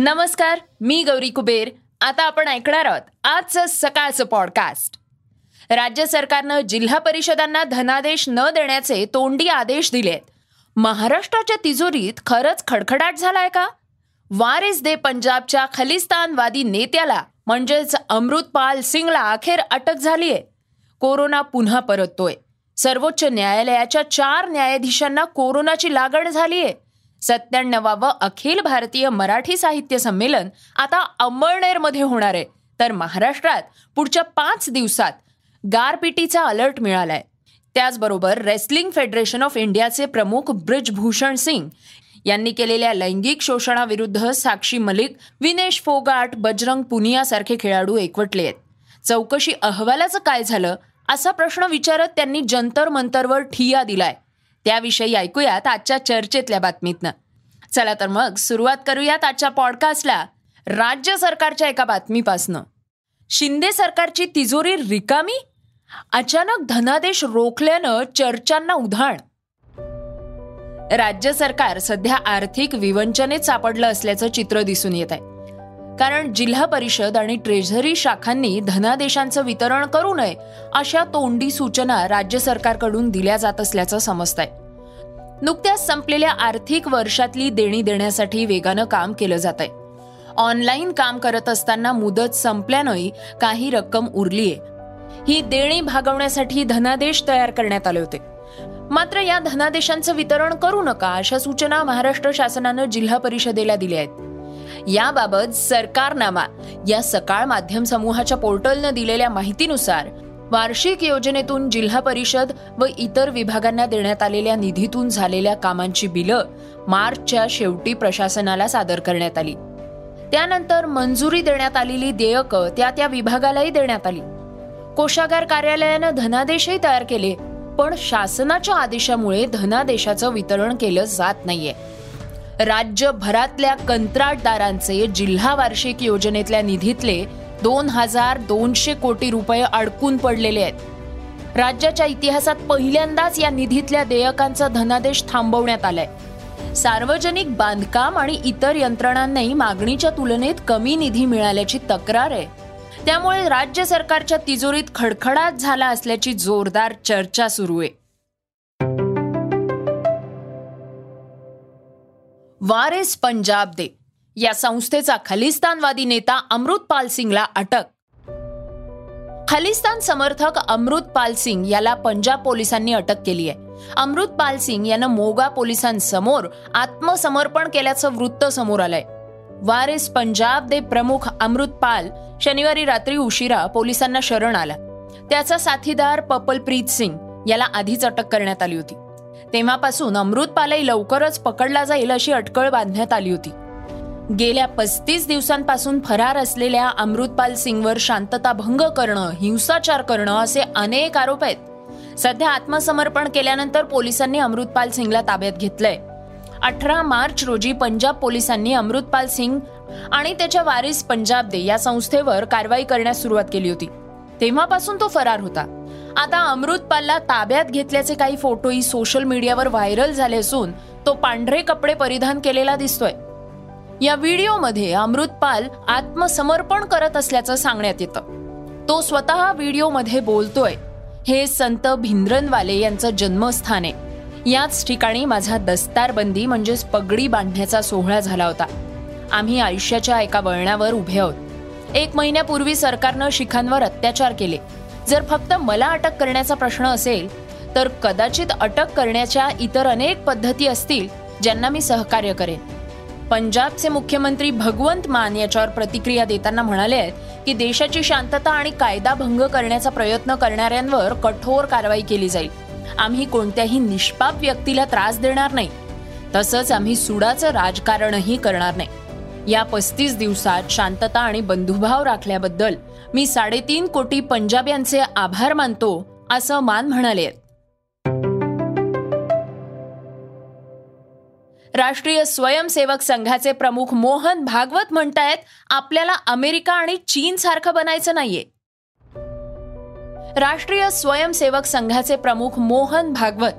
नमस्कार मी गौरी कुबेर. आता आपण ऐकणार आहोत आजचं सकाळचं पॉडकास्ट राज्य सरकारनं जिल्हा परिषदांना धनादेश न देण्याचे तोंडी आदेश दिलेत. महाराष्ट्राच्या तिजोरीत खरंच खडखडाट झालाय का? वारिस दे पंजाबच्या खलिस्तानवादी नेत्याला म्हणजेच अमृतपाल सिंगला अखेर अटक झालीय. कोरोना पुन्हा परततोय. सर्वोच्च न्यायालयाच्या चार न्यायाधीशांना कोरोनाची लागण झालीय. सत्त्याण्णवावं अखिल भारतीय मराठी साहित्य संमेलन आता अंबळनेरमध्ये होणार आहे. तर महाराष्ट्रात पुढच्या पाच दिवसात गारपिटीचा अलर्ट मिळालाय. त्याचबरोबर रेसलिंग फेडरेशन ऑफ इंडियाचे प्रमुख ब्रिजभूषण सिंग यांनी केलेल्या लैंगिक शोषणाविरुद्ध साक्षी मलिक विनेश फोगाट बजरंग पुनियासारखे खेळाडू एकवटले आहेत. चौकशी अहवालाचं काय झालं असा प्रश्न विचारत त्यांनी जंतर मंतरवर ठिया दिलाय. त्याविषयी ऐकूयात आजच्या चर्चेतल्या बातमीतनं. चला तर मग सुरुवात करूयात आजच्या पॉडकास्टला. राज्य सरकारच्या एका बातमीपासनं. शिंदे सरकारची तिजोरी रिकामी? अचानक धनादेश रोखल्यानं चर्चांना उधाण. राज्य सरकार सध्या आर्थिक विवंचनेत सापडलं असल्याचं चित्र दिसून येत आहे कारण जिल्हा परिषद आणि ट्रेझरी शाखांनी धनादेशांचं वितरण करू नये अशा तोंडी सूचना राज्य सरकारकडून दिल्या जात असल्याचं समजत आहे नुकत्याच संपलेल्या आर्थिक वर्षातली देणी देण्यासाठी वेगानं काम केलं जात आहे ऑनलाईन काम करत असताना मुदत संपल्यानंही काही रक्कम उरलीये. ही देणी भागवण्यासाठी धनादेश तयार करण्यात आले होते. मात्र या धनादेशांचं वितरण करू नका अशा सूचना महाराष्ट्र शासनानं जिल्हा परिषदेला दिल्या आहेत. याबाबत सरकारनामा. या सकाळ माध्यम समूहाच्या पोर्टलनं दिलेल्या माहितीनुसार वार्षिक योजनेतून जिल्हा परिषद व इतर विभागांना देण्यात आलेल्या निधीतून झालेल्या कामांची बिलं मार्चच्या शेवटी प्रशासनाला सादर करण्यात आली. त्यानंतर मंजुरी देण्यात आलेली देयकं त्या त्या विभागालाही देण्यात आली. कोषागार कार्यालयानं धनादेशही तयार केले पण शासनाच्या आदेशामुळे धनादेशाचं वितरण केलं जात नाहीये. राज्यभरातल्या कंत्राटदारांचे जिल्हा वार्षिक योजनेतल्या निधीतले दोन हजार दोनशे कोटी रुपये अडकून पडलेले आहेत. राज्याच्या इतिहासात पहिल्यांदाच या निधीतल्या देयकांचा धनादेश थांबवण्यात आलाय. सार्वजनिक बांधकाम आणि इतर यंत्रणांनाही मागणीच्या तुलनेत कमी निधी मिळाल्याची तक्रार आहे. त्यामुळे राज्य सरकारच्या तिजोरीत खडखडाट झाला असल्याची जोरदार चर्चा सुरू आहे. वारेस पंजाब दे. या संस्थेचा खलिस्तानवादी नेता अमृतपाल सिंगला अटक. खलिस्तान समर्थक अमृतपाल सिंग याला पंजाब पोलिसांनी अटक केली आहे. अमृतपाल सिंग यानं मोगा पोलिसांसमोर आत्मसमर्पण केल्याचं वृत्त समोर आलंय. वारेस पंजाब दे प्रमुख अमृतपाल शनिवारी रात्री उशिरा पोलिसांना शरण आला. त्याचा साथीदार पपलप्रीत सिंग याला आधीच अटक करण्यात आली होती. तेव्हापासून अमृतपालही लवकरच पकडला जाईल अशी अटकळ बांधण्यात आली होती. गेल्या पस्तीस दिवसांपासून फरार असलेल्या अमृतपाल सिंगवर शांतता भंग करणं हिंसाचार करणं असे अनेक आरोप आहेत. सध्या आत्मसमर्पण केल्यानंतर पोलिसांनी अमृतपाल सिंगला ताब्यात घेतलंय. अठरा मार्च रोजी पंजाब पोलिसांनी अमृतपाल सिंग आणि त्याच्या वारिस पंजाब दे या संस्थेवर कारवाई करण्यास सुरुवात केली होती. तेव्हापासून तो फरार होता. आता अमृतपालला ताब्यात घेतल्याचे काही फोटोही सोशल मीडियावर व्हायरल झाले असून तो पांढरे कपडे परिधान केलेला दिसतोय. या व्हिडिओमध्ये अमृतपाल आत्मसमर्पण करत असल्याचं सांगण्यात येतं. तो स्वतः व्हिडिओमध्ये बोलतोय हे संत भिंद्रनवाले यांचं जन्मस्थान आहे. याच ठिकाणी माझा दस्तारबंदी म्हणजेच पगडी बांधण्याचा सोहळा झाला होता. आम्ही आयुष्याच्या एका वळणावर उभे आहोत. एक महिन्यापूर्वी सरकारनं शिखांवर अत्याचार केले. जर फक्त मला अटक करण्याचा प्रश्न असेल तर कदाचित अटक करण्याच्या इतर अनेक पद्धती असतील ज्यांना मी सहकार्य करेन. पंजाबचे मुख्यमंत्री भगवंत मान याच्यावर प्रतिक्रिया देताना म्हणाले आहेत की देशाची शांतता आणि कायदा भंग करण्याचा प्रयत्न करणाऱ्यांवर कठोर कारवाई केली जाईल. आम्ही कोणत्याही निष्पाप व्यक्तीला त्रास देणार नाही. तसंच आम्ही सुडाचं राजकारणही करणार नाही. या पस्तीस दिवसात शांतता आणि बंधुभाव राखल्याबद्दल मी साडेतीन कोटी पंजाब यांचे आभार मानतो असं मान म्हणाले. राष्ट्रीय स्वयंसेवक संघाचे प्रमुख मोहन भागवत म्हणतायत आपल्याला अमेरिका आणि चीन सारखं बनायचं नाहीये. राष्ट्रीय स्वयंसेवक संघाचे प्रमुख मोहन भागवत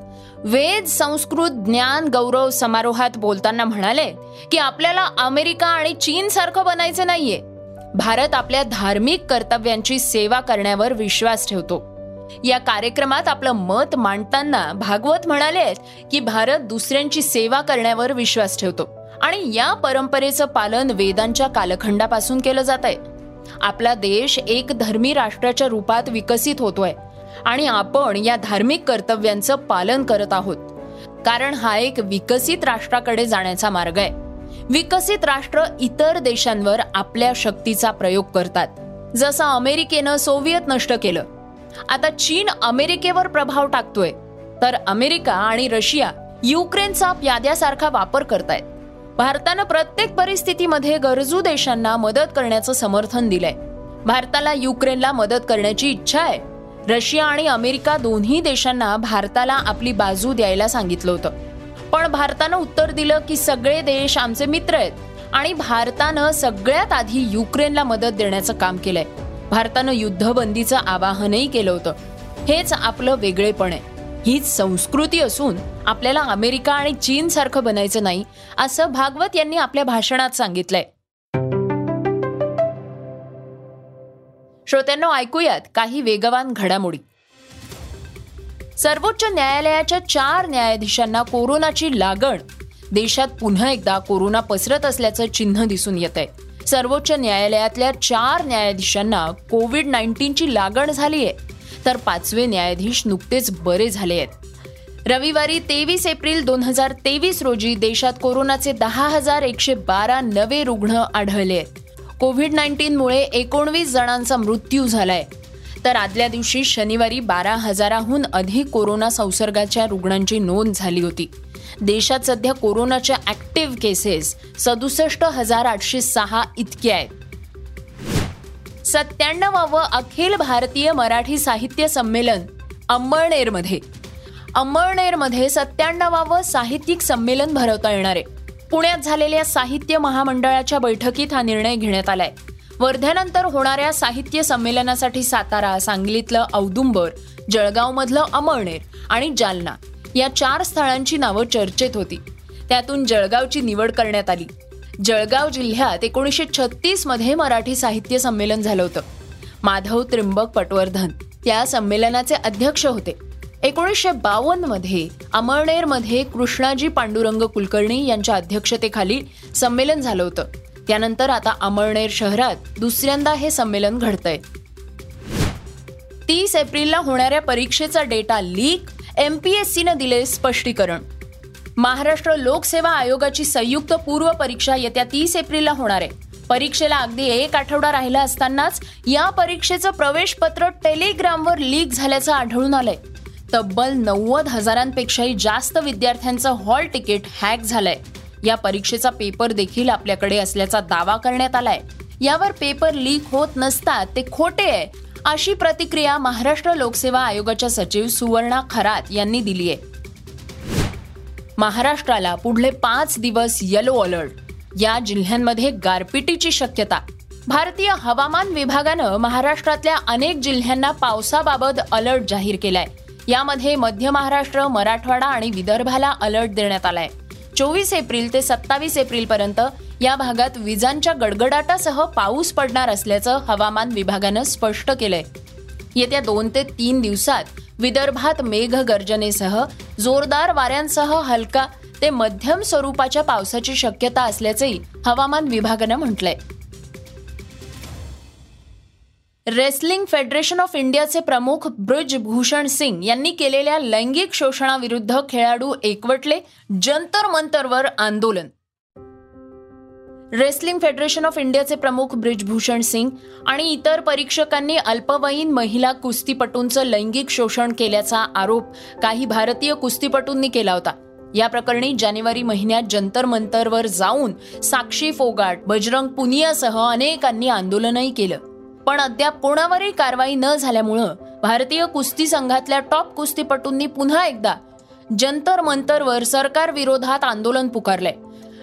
वेद संस्कृत ज्ञान गौरव समारोहात बोलताना म्हणाले की आपल्याला अमेरिका आणि चीन सारखं बनायचं नाहीये. भारत आपल्या धार्मिक कर्तव्यांची सेवा करण्यावर विश्वास ठेवतो. या कार्यक्रमात आपलं मत मांडताना भागवत म्हणाले की भारत दुसऱ्यांची सेवा करण्यावर विश्वास ठेवतो आणि या परंपरेचं पालन वेदांच्या कालखंडापासून केलं जात आहे. आपला देश एक धर्मी राष्ट्राच्या रूपात विकसित होतोय आणि आपण या धार्मिक कर्तव्यांचं पालन करत आहोत. कारण हा एक विकसित राष्ट्राकडे जाण्याचा मार्ग आहे. विकसित राष्ट्र इतर देशांवर आपल्या शक्तीचा प्रयोग करतात. जसं अमेरिकेनं सोव्हिएत नष्ट केलं. आता चीन अमेरिकेवर प्रभाव टाकतोय. तर अमेरिका आणि रशिया युक्रेनचा प्याद्यासारखा वापर करतायत. भारतानं प्रत्येक परिस्थितीमध्ये गरजू देशांना मदत करण्याचं समर्थन दिलंय. भारताला युक्रेनला मदत करण्याची इच्छा आहे. रशिया आणि अमेरिका दोन्ही देशांना भारताला आपली बाजू द्यायला सांगितलं होतं. पण भारतानं उत्तर दिलं की सगळे देश आमचे मित्र आहेत. आणि भारतानं सगळ्यात आधी युक्रेनला मदत देण्याचं काम केलंय. भारतानं युद्धबंदीचं आवाहनही केलं होतं. हेच आपलं वेगळेपण आहे. हीच संस्कृती असून आपल्याला अमेरिका आणि चीन सारखं बनायचं नाही असं भागवत यांनी आपल्या भाषणात सांगितलंय. श्रोत्यांना ऐकूयात काही वेगवान घडामोडी. सर्वोच्च न्यायालयाच्या चार न्यायाधीशांना कोरोनाची लागण. देशात पुन्हा एकदा कोरोना पसरत असल्याचं चिन्ह दिसून येत आहे सर्वोच्च न्यायालयातल्या चार न्यायाधीशांना कोविड नाईन्टीनची लागण झाली आहे तर पाचवे न्यायाधीश नुकतेच बरे झाले आहेत. रविवारी तेवीस एप्रिल दोन हजार तेवीस रोजी देशात कोरोनाचे दहा हजार एकशे बारा नवे रुग्ण आढळले आहेत. कोविड नाईन्टीनमुळे एकोणवीस जणांचा मृत्यू झालाय. तर आदल्या दिवशी शनिवारी बारा हजाराहून अधिक कोरोना संसर्गाच्या रुग्णांची नोंद झाली होती. देशात सध्या कोरोनाच्या ऍक्टिव्ह केसेस सदुसष्ट हजार आठशे सहा इतके आहेत. सत्त्याण्णवावं अखिल भारतीय मराठी साहित्य संमेलन अंबळनेरमध्ये. अंबळनेरमध्ये सत्त्याण्णवावं साहित्यिक संमेलन भरवता येणार आहे. पुण्यात झालेल्या साहित्य महामंडळाच्या बैठकीत हा निर्णय घेण्यात आलाय. वर्ध्यानंतर होणाऱ्या साहित्य संमेलनासाठी सातारा सांगलीतलं औदुंबर जळगावमधलं अमळनेर आणि जालना या चार स्थळांची नावं चर्चेत होती. त्यातून जळगावची निवड करण्यात आली. जळगाव जिल्ह्यात एकोणीसशे छत्तीसमध्ये मराठी साहित्य संमेलन झालं होतं. माधव त्रिंबक पटवर्धन त्या संमेलनाचे अध्यक्ष होते. एकोणीसशे बावन्नमध्ये अमळनेरमध्ये कृष्णाजी पांडुरंग कुलकर्णी यांच्या अध्यक्षतेखाली संमेलन झालं होतं. त्यानंतर आता अमळनेर शहरात दुसऱ्यांदा हे संमेलन घडतंय. तीस एप्रिलला होणाऱ्या परीक्षेचा डेटा लीक एमपीएससीनं दिले स्पष्टीकरण. महाराष्ट्र लोकसेवा आयोगाची संयुक्त पूर्व परीक्षा येत्या तीस एप्रिलला होणार आहे. परीक्षेला अगदी एक आठवडा राहिला असतानाच या परीक्षेचं प्रवेशपत्र टेलिग्रामवर लीक झाल्याचं आढळून आलंय. तब्बल नव्वद हजारांपेक्षाही जास्त विद्यार्थ्यांचं हॉल तिकीट हॅक झालंय. या परीक्षेचा पेपर देखील आपल्याकडे असल्याचा दावा करण्यात आलाय. यावर पेपर लीक होत नसतात ते खोटे आहे अशी प्रतिक्रिया महाराष्ट्र लोकसेवा आयोगाच्या सचिव सुवर्णा खरात यांनी दिली आहे. महाराष्ट्राला पुढले पाच दिवस येलो अलर्ट या जिल्ह्यांमध्ये गारपिटीची शक्यता. भारतीय हवामान विभागानं महाराष्ट्रातल्या अनेक जिल्ह्यांना पावसाबाबत अलर्ट जाहीर केलाय. यामध्ये मध्य महाराष्ट्र मराठवाडा आणि विदर्भाला अलर्ट देण्यात आलाय. चोवीस एप्रिल ते सत्तावीस एप्रिल पर्यंत या भागात विजांच्या गडगडाटासह पाऊस पडणार असल्याचं हवामान विभागानं स्पष्ट केलंय. येत्या दोन ते तीन दिवसात विदर्भात मेघगर्जनेसह जोरदार वाऱ्यांसह हलका ते मध्यम स्वरूपाच्या पावसाची शक्यता असल्याचंही हवामान विभागानं म्हटलंय. रेसलिंग फेडरेशन ऑफ इंडियाचे प्रमुख ब्रिजभूषण सिंग यांनी केलेल्या लैंगिक शोषणाविरुद्ध खेळाडू एकवटले जंतर मंतरवर आंदोलन. रेसलिंग फेडरेशन ऑफ इंडियाचे प्रमुख ब्रिजभूषण सिंग आणि इतर परीक्षकांनी अल्पवयीन महिला कुस्तीपटूंचं लैंगिक शोषण केल्याचा आरोप काही भारतीय कुस्तीपटूंनी केला होता. या प्रकरणी जानेवारी महिन्यात जंतर मंतरवर जाऊन साक्षी फोगाट बजरंग पुनियासह अनेकांनी आंदोलनही केलं. पण अद्याप कोणावरही कारवाई न झाल्यामुळं भारतीय कुस्ती संघातल्या टॉप कुस्तीपटूंनी पुन्हा एकदा जंतर मंतरवर सरकार विरोधात आंदोलन पुकारलंय.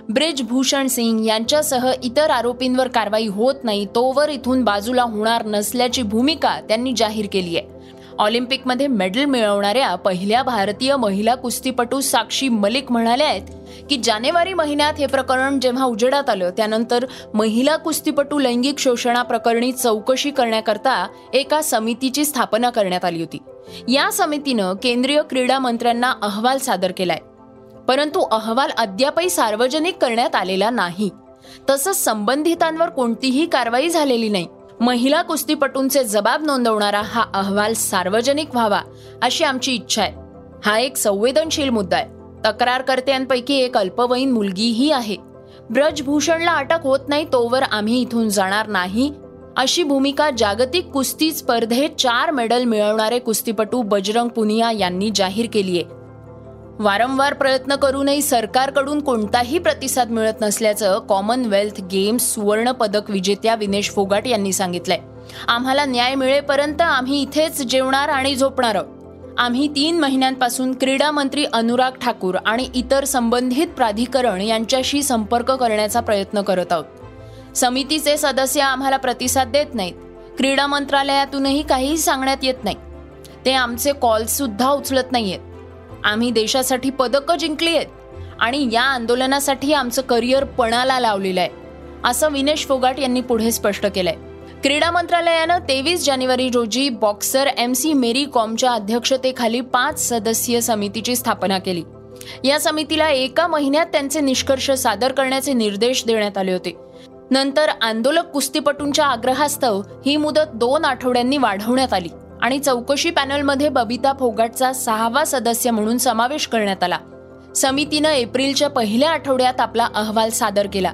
ब्रिजभूषण सिंग यांच्यासह इतर आरोपींवर कारवाई होत नाही तोवर इथून बाजूला होणार नसल्याची भूमिका त्यांनी जाहीर केली आहे ऑलिम्पिकमध्ये मेडल मिळवणाऱ्या पहिल्या भारतीय महिला कुस्तीपटू साक्षी मलिक म्हणाल्या आहेत की जानेवारी महिन्यात हे प्रकरण जेव्हा उजेडात आलं त्यानंतर महिला कुस्तीपटू लैंगिक शोषणाप्रकरणी चौकशी करण्याकरता एका समितीची स्थापना करण्यात आली होती. या समितीनं केंद्रीय क्रीडा मंत्र्यांना अहवाल सादर केलाय. परंतु अहवाल अद्यापही सार्वजनिक करण्यात आलेला नाही. तसंच संबंधितांवर कोणतीही कारवाई झालेली नाही. महिला कुस्तीपटूंचे जबाब नोंदवणारा हा अहवाल सार्वजनिक व्हावा अशी आमची इच्छा आहे. हा एक संवेदनशील मुद्दा आहे. तक्रारकर्त्यांपैकी एक अल्पवयीन मुलगीही आहे. ब्रजभूषणला अटक होत नाही तोवर आम्ही इथून जाणार नाही. अशी भूमिका जागतिक कुस्ती स्पर्धेत चार मेडल मिळवणारे कुस्तीपटू बजरंग पुनिया यांनी जाहीर केली आहे वारंवार प्रयत्न करूनही सरकारकडून कोणताही प्रतिसाद मिळत नसल्याचं कॉमनवेल्थ गेम्स सुवर्ण पदक विजेत्या विनेश फोगाट यांनी सांगितलंय. आम्हाला न्याय मिळेपर्यंत आम्ही इथेच जेवणार आणि झोपणार आहोत. आम्ही तीन महिन्यांपासून क्रीडा मंत्री अनुराग ठाकूर आणि इतर संबंधित प्राधिकरण यांच्याशी संपर्क करण्याचा प्रयत्न करत आहोत. समितीचे सदस्य आम्हाला प्रतिसाद देत नाहीत. क्रीडा मंत्रालयातूनही काहीही सांगण्यात येत नाही. ते आमचे कॉल सुद्धा उचलत नाहीयेत. आम्ही देशासाठी पदकं जिंकली आहेत आणि या आंदोलनासाठी आमचं करिअर पणाला लावलेलं आहे असं विनेश फोगाट यांनी पुढे स्पष्ट केलंय. क्रीडा मंत्रालयानं तेवीस जानेवारी रोजी बॉक्सर एम सी मेरी कॉमच्या अध्यक्षतेखाली पाच सदस्यीय समितीची स्थापना केली. या समितीला एका महिन्यात त्यांचे निष्कर्ष सादर करण्याचे निर्देश देण्यात आले होते. नंतर आंदोलक कुस्तीपटूंच्या आग्रहास्तव ही मुदत दोन आठवड्यांनी वाढवण्यात आली. आणि चौकशी पॅनलमध्ये बबिता फोगाटचा सहावा सदस्य म्हणून समावेश करण्यात आला. समितीनं एप्रिलच्या पहिल्या आठवड्यात आपला अहवाल सादर केला.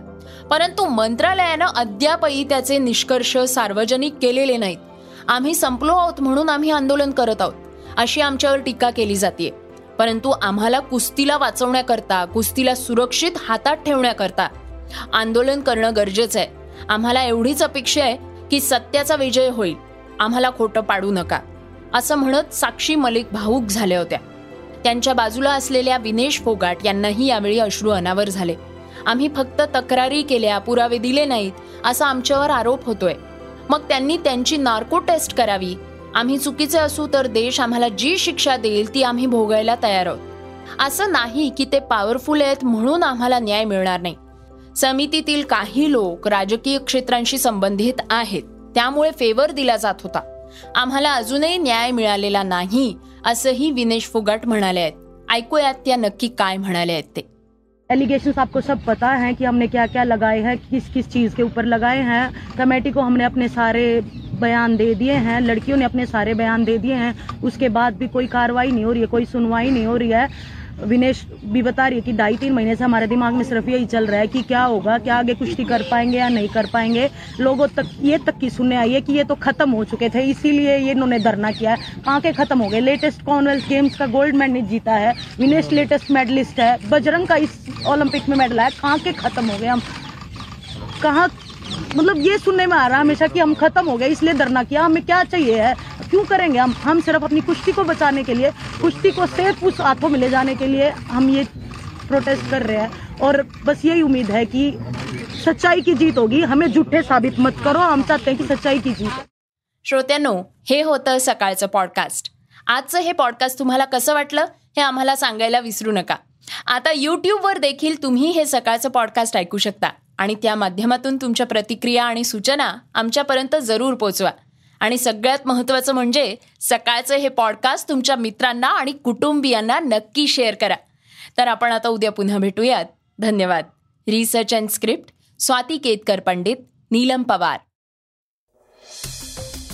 परंतु मंत्रालयानं अद्यापही त्याचे निष्कर्ष सार्वजनिक केलेले नाहीत. आम्ही संपलो आहोत म्हणून आम्ही आंदोलन करत आहोत अशी आमच्यावर टीका केली जाते परंतु आम्हाला कुस्तीला वाचवण्याकरता कुस्तीला सुरक्षित हातात ठेवण्याकरता आंदोलन करणं गरजेचं आहे. आम्हाला एवढीच अपेक्षा आहे की सत्याचा विजय होईल. आम्हाला खोटं पाडू नका असं म्हणत साक्षी मलिक भाऊक झाल्या होत्या. त्यांच्या बाजूला असलेल्या विनेश फोगाट यांनाही यावेळी अश्रू अनावर झाले. आम्ही फक्त तक्रारी केल्या पुरावे दिले नाहीत असा आमच्यावर आरोप होतोय. मग त्यांनी त्यांची नार्को टेस्ट करावी? आम्ही चुकीचे असू तर देश आम्हाला जी शिक्षा देईल ती आम्ही भोगायला तयार आहोत. असं नाही की ते पॉवरफुल आहेत म्हणून आम्हाला न्याय मिळणार नाही. समितीतील काही लोक राजकीय क्षेत्रांशी संबंधित आहेत. त्यामुळे फेवर दिला जात होता. आम्हाला अजूनही न्याय मिळालेला नाही असंही विनेश फुगाट म्हणाले आहेत. ऐकूयात त्या नक्की काय म्हणाले आहेत ते. एलिगेशन आपको सब पता है कि हमने क्या क्या लगाए हैं किस किस चीज़ के ऊपर लगाए हैं। कमेटी को हमने अपने सारे बयान दे दिए हैं लड़कियों ने अपने सारे बयान दे दिए हैं। उसके बाद भी कोई कार्रवाई नहीं हो रही है कोई सुनवाई नहीं हो रही है। विनेश भी बता रही है कि ढाई तीन महीने से हमारे दिमाग में सिर्फ़ यही चल रहा है कि क्या होगा, क्या आगे कुश्ती कर पाएँगे या नहीं कर पाएँगे। लोगों तक, ये तक की सुनने आई है कि ये तो खत्म हो चुके थे, इसीलिए ये इन्होंने धरना किया है। कहाँ के खत्म हो गए लेटेस्ट कॉमनवेल्थ गेम्स का गोल्ड मेडल जीता है। विनेश लेटेस्ट मेडलिस्ट है। बजरंग का इस ओलंपिक में मेडल है कहाँ के खत्म हो गए हम कहाँ मतलब ये सुनने में आ रहा है हमेशा कि हम खत्म हो गए, इसलिए धरना किया। हमें क्या चाहिए है? क्यों करेंगे हम? हम सिर्फ़ अपनी कुश्ती को बचाने के लिए, कुश्ती को सेफ़ उस हाथों में ले जाने के लिए हम ये प्रोटेस्ट कर रहे हैं। और बस यही उम्मीद है कि सच्चाई की जीत होगी। हमें झूठे साबित मत करो। हम चाहते हैं कि सच्चाई की जीत। श्रोत्यांनो, हे होतं सकाळचं पॉडकास्ट आजचं हे पॉडकास्ट तुम्हाला कसं वाटलं, हे आम्हाला सांगायला विसरू नका. आता यूट्यूबवर देखील तुम्ही हे सकाळचं पॉडकास्ट ऐकू शकता. आणि त्या माध्यमातून तुमच्या प्रतिक्रिया आणि सूचना आमच्यापर्यंत जरूर पोचवा. आणि सगळ्यात महत्त्वाचं म्हणजे सकाळचं हे पॉडकास्ट तुमच्या मित्रांना आणि कुटुंबियांना नक्की शेअर करा. तर आपण आता उद्या पुन्हा भेटूयात. धन्यवाद. Research and script Swati Ketkar Pandit. Neelam Pawar.